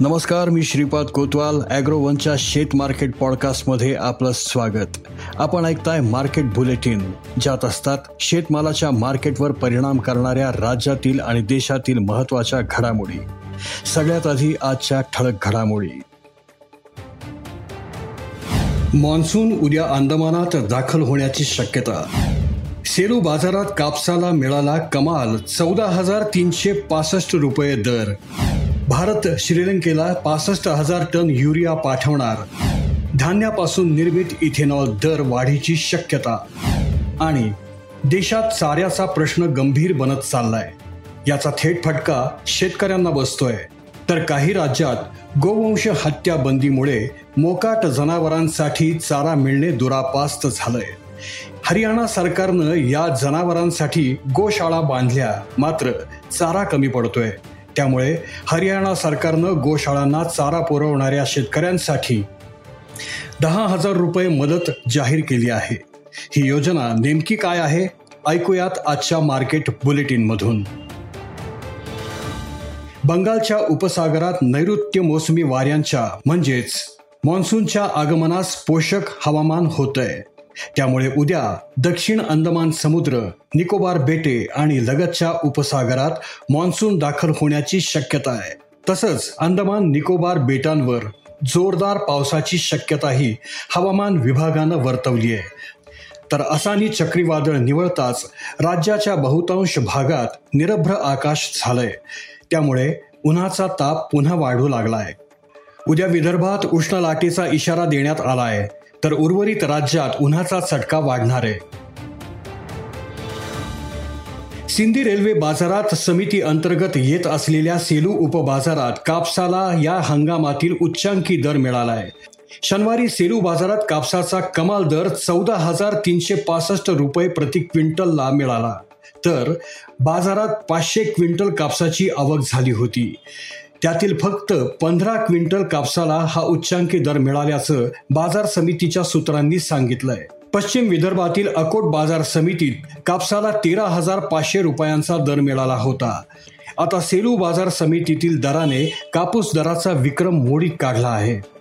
नमस्कार मी श्रीपाद कोतवाल ॲग्रोवनच्या शेत मार्केट पॉडकास्टमध्ये आपलं स्वागत. आपण ऐकताय मार्केट बुलेटिन ज्यात असतात शेतमालाच्या मार्केटवर परिणाम करणाऱ्या राज्यातील आणि देशातील महत्त्वाच्या घडामोडी. सगळ्यात आधी आजच्या ठळक घडामोडी. मान्सून उद्या अंदमानात दाखल होण्याची शक्यता. सेलू बाजारात कापसाला मिळाला कमाल चौदा हजार तीनशे पासष्ट रुपये दर. भारत श्रीलंकेला पासष्ट हजार टन युरिया पाठवणार. धान्यापासून निर्मित इथेनॉल दर वाढीची शक्यता. आणि देशात चाऱ्याचा प्रश्न गंभीर बनत चाललाय. याचा थेट फटका शेतकऱ्यांना बसतोय. तर काही राज्यात गोवंश हत्या बंदीमुळे मोकाट जनावरांसाठी चारा मिळणे दुरापास्त झालंय. हरियाणा सरकारनं या जनावरांसाठी गोशाळा बांधल्या मात्र चारा कमी पडतोय. त्यामुळे हरियाणा सरकारनं गोशाळांना चारा पुरवणाऱ्या शेतकऱ्यांसाठी दहा हजार रुपये मदत जाहीर केली आहे. ही योजना नेमकी काय आहे? ऐकूयात आजच्या मार्केट बुलेटिनमधून. बंगालच्या उपसागरात नैऋत्य मोसमी वाऱ्यांच्या म्हणजेच मान्सूनच्या आगमनास पोषक हवामान होतंय. त्यामुळे उद्या दक्षिण अंदमान समुद्र निकोबार बेटे आणि लगतच्या उपसागरात मान्सून दाखल होण्याची शक्यता आहे. तसंच अंदमान निकोबार बेटांवर जोरदार पावसाची शक्यताही हवामान विभागानं वर्तवली आहे. तर असानी चक्रीवादळ निवळताच राज्याच्या बहुतांश भागात निरभ्र आकाश झालंय. त्यामुळे उन्हाचा ताप पुन्हा वाढू लागलाय. उद्या विदर्भात उष्ण लाटेचा इशारा देण्यात आला आहे तर उर्वरित राज्यात उन्हाचा चटका वाढणार आहे. सिंधी रेल्वे बाजारात समिती अंतर्गत येत असलेल्या सेलू उपबाजारात कापसाला या हंगामातील उच्चांकी दर मिळाला आहे शनिवारी सेलू बाजारात कापसाचा कमाल दर चौदा हजार तीनशे पासष्ट रुपये प्रति क्विंटलला मिळाला. तर बाजारात पाचशे क्विंटल कापसाची आवक झाली होती. त्यातील फक्त पंधरा क्विंटल कापसाला हा उच्चांकी दर मिळाल्याचं बाजार समितीच्या सूत्रांनी सांगितलंय. पश्चिम विदर्भातील अकोट बाजार समितीत कापसाला तेरा हजार पाचशे रुपयांचा दर मिळाला होता. आता सेलू बाजार समितीतील दराने कापूस दराचा विक्रम मोडीत काढला आहे.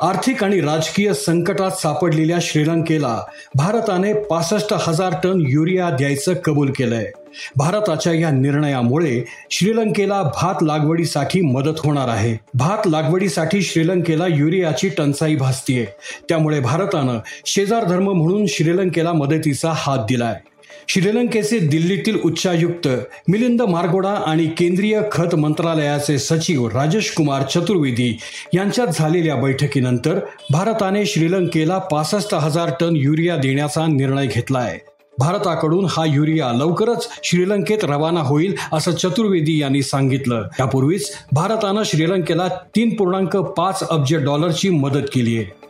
आर्थिक आणि राजकीय संकटात सापडलेल्या श्रीलंकेला भारताने पासष्ट हजार टन युरिया द्यायचं कबूल केलंय. भारताच्या या निर्णयामुळे श्रीलंकेला भात लागवडीसाठी मदत होणार आहे. भात लागवडीसाठी श्रीलंकेला युरियाची टंचाई भासतीये. त्यामुळे भारतानं शेजार धर्म म्हणून श्रीलंकेला मदतीचा हात दिलाय. श्रीलंकेचे दिल्लीतील उच्चायुक्त मिलिंद मार्गोडा आणि केंद्रीय खत मंत्रालयाचे सचिव राजेश कुमार चतुर्वेदी यांच्यात झालेल्या बैठकीनंतर भारताने श्रीलंकेला पासष्ट हजार टन युरिया देण्याचा निर्णय घेतला आहे भारताकडून हा युरिया लवकरच श्रीलंकेत रवाना होईल असं चतुर्वेदी यांनी सांगितलं. यापूर्वीच भारतानं श्रीलंकेला तीन पूर्णांक पाच अब्ज डॉलरची मदत केली आहे.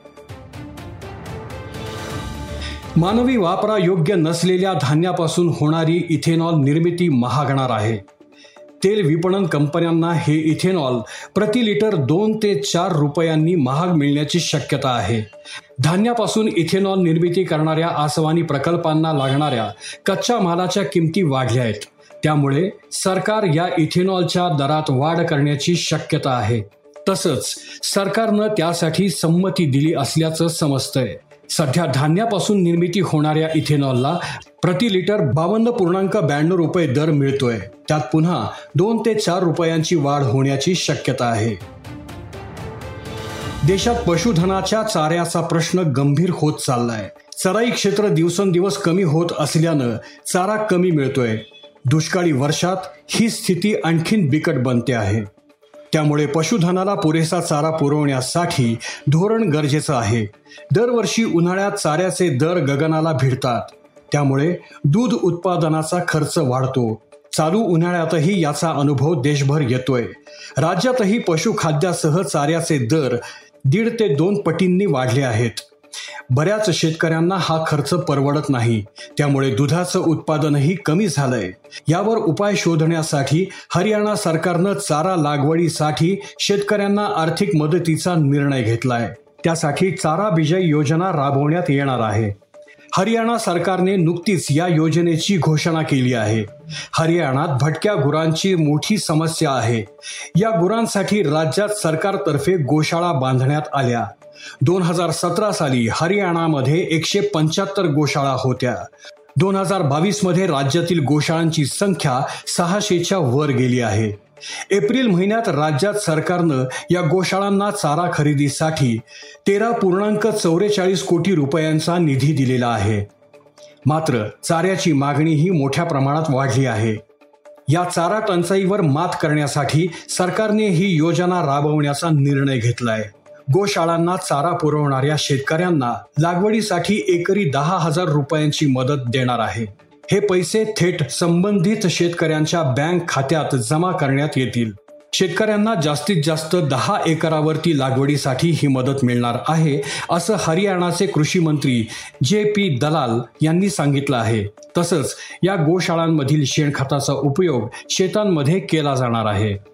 मानवी वापरा योग्य नसलेल्या धान्यापासून होणारी इथेनॉल निर्मिती महागणार आहे. तेल विपणन कंपन्यांना हे इथेनॉल प्रति लिटर दोन ते चार रुपयांनी महाग मिळण्याची शक्यता आहे. धान्यापासून इथेनॉल निर्मिती करणाऱ्या आसवानी प्रकल्पांना लागणाऱ्या कच्च्या मालाच्या किमती वाढल्या आहेत. त्यामुळे सरकार या इथेनॉलच्या दरात वाढ करण्याची शक्यता आहे. तसंच सरकारनं त्यासाठी संमती दिली असल्याचं समजतंय. सध्या धान्यापासून निर्मिती होणाऱ्या इथेनॉलला प्रति लिटर बावन्न पूर्णांक ब्याण्णव रुपये दर मिळतोय. त्यात पुन्हा दोन ते चार रुपयांची वाढ होण्याची शक्यता आहे. देशात पशुधनाच्या चाऱ्याचा प्रश्न गंभीर होत चाललाय. चराई क्षेत्र दिवसेंदिवस कमी होत असल्यानं चारा कमी मिळतोय. दुष्काळी वर्षात ही स्थिती आणखीन बिकट बनते आहे. त्यामुळे पशुधनाला पुरेसा चारा पुरवण्यासाठी धोरण गरजेचं आहे. दरवर्षी उन्हाळ्यात चाऱ्याचे दर गगनाला भिडतात. त्यामुळे दूध उत्पादनाचा खर्च वाढतो. चालू उन्हाळ्यातही याचा अनुभव देशभर येतोय. राज्यातही पशुखाद्यासह चाऱ्याचे दर दीड ते दोन पटींनी वाढले आहेत. बऱ्याच शेतकऱ्यांना हा खर्च परवडत नाही. त्यामुळे दुधाचं उत्पादनही कमी झालंय. यावर उपाय शोधण्यासाठी हरियाणा सरकारनं चारा लागवडीसाठी शेतकऱ्यांना आर्थिक मदतीचा निर्णय घेतलाय. त्यासाठी चारा विजय योजना राबवण्यात येणार आहे. हरियाणा सरकारने नुकतीच या योजनेची घोषणा केली आहे. हरियाणात भटक्या गुरांची मोठी समस्या आहे. या गुरांसाठी राज्यात सरकारतर्फे गोशाळा बांधण्यात आल्या. दोन हजार सतरा साली हरियाणामध्ये एकशे पंच्याहत्तर गोशाळा होत्या. दोन हजार बावीसमध्ये राज्यातील गोशाळांची संख्या सहाशेच्या वर गेली आहे. एप्रिल महिन्यात राज्यात सरकारनं या गोशाळांना चारा खरेदीसाठी तेरा पूर्णांक चौवेचाळीस कोटी रुपयांचा निधी दिलेला आहे. मात्र चाऱ्याची मागणीही मोठ्या प्रमाणात वाढली आहे. या चारा टंचाईवर मात करण्यासाठी सरकारने ही योजना राबवण्याचा निर्णय घेतलाय. गोशाळांना चारा पुरवणाऱ्या शेतकऱ्यांना लागवडीसाठी एकरी दहा हजार रुपयांची मदत देणार आहे. हे पैसे थेट संबंधित शेतकऱ्यांच्या बँक खात्यात जमा करण्यात येतील. शेतकऱ्यांना जास्तीत जास्त दहा एकरावरती लागवडीसाठी ही मदत मिळणार आहे असं हरियाणाचे कृषी मंत्री जे पी दलाल यांनी सांगितलं आहे. तसंच या गोशाळांमधील शेणखताचा उपयोग शेतांमध्ये केला जाणार आहे.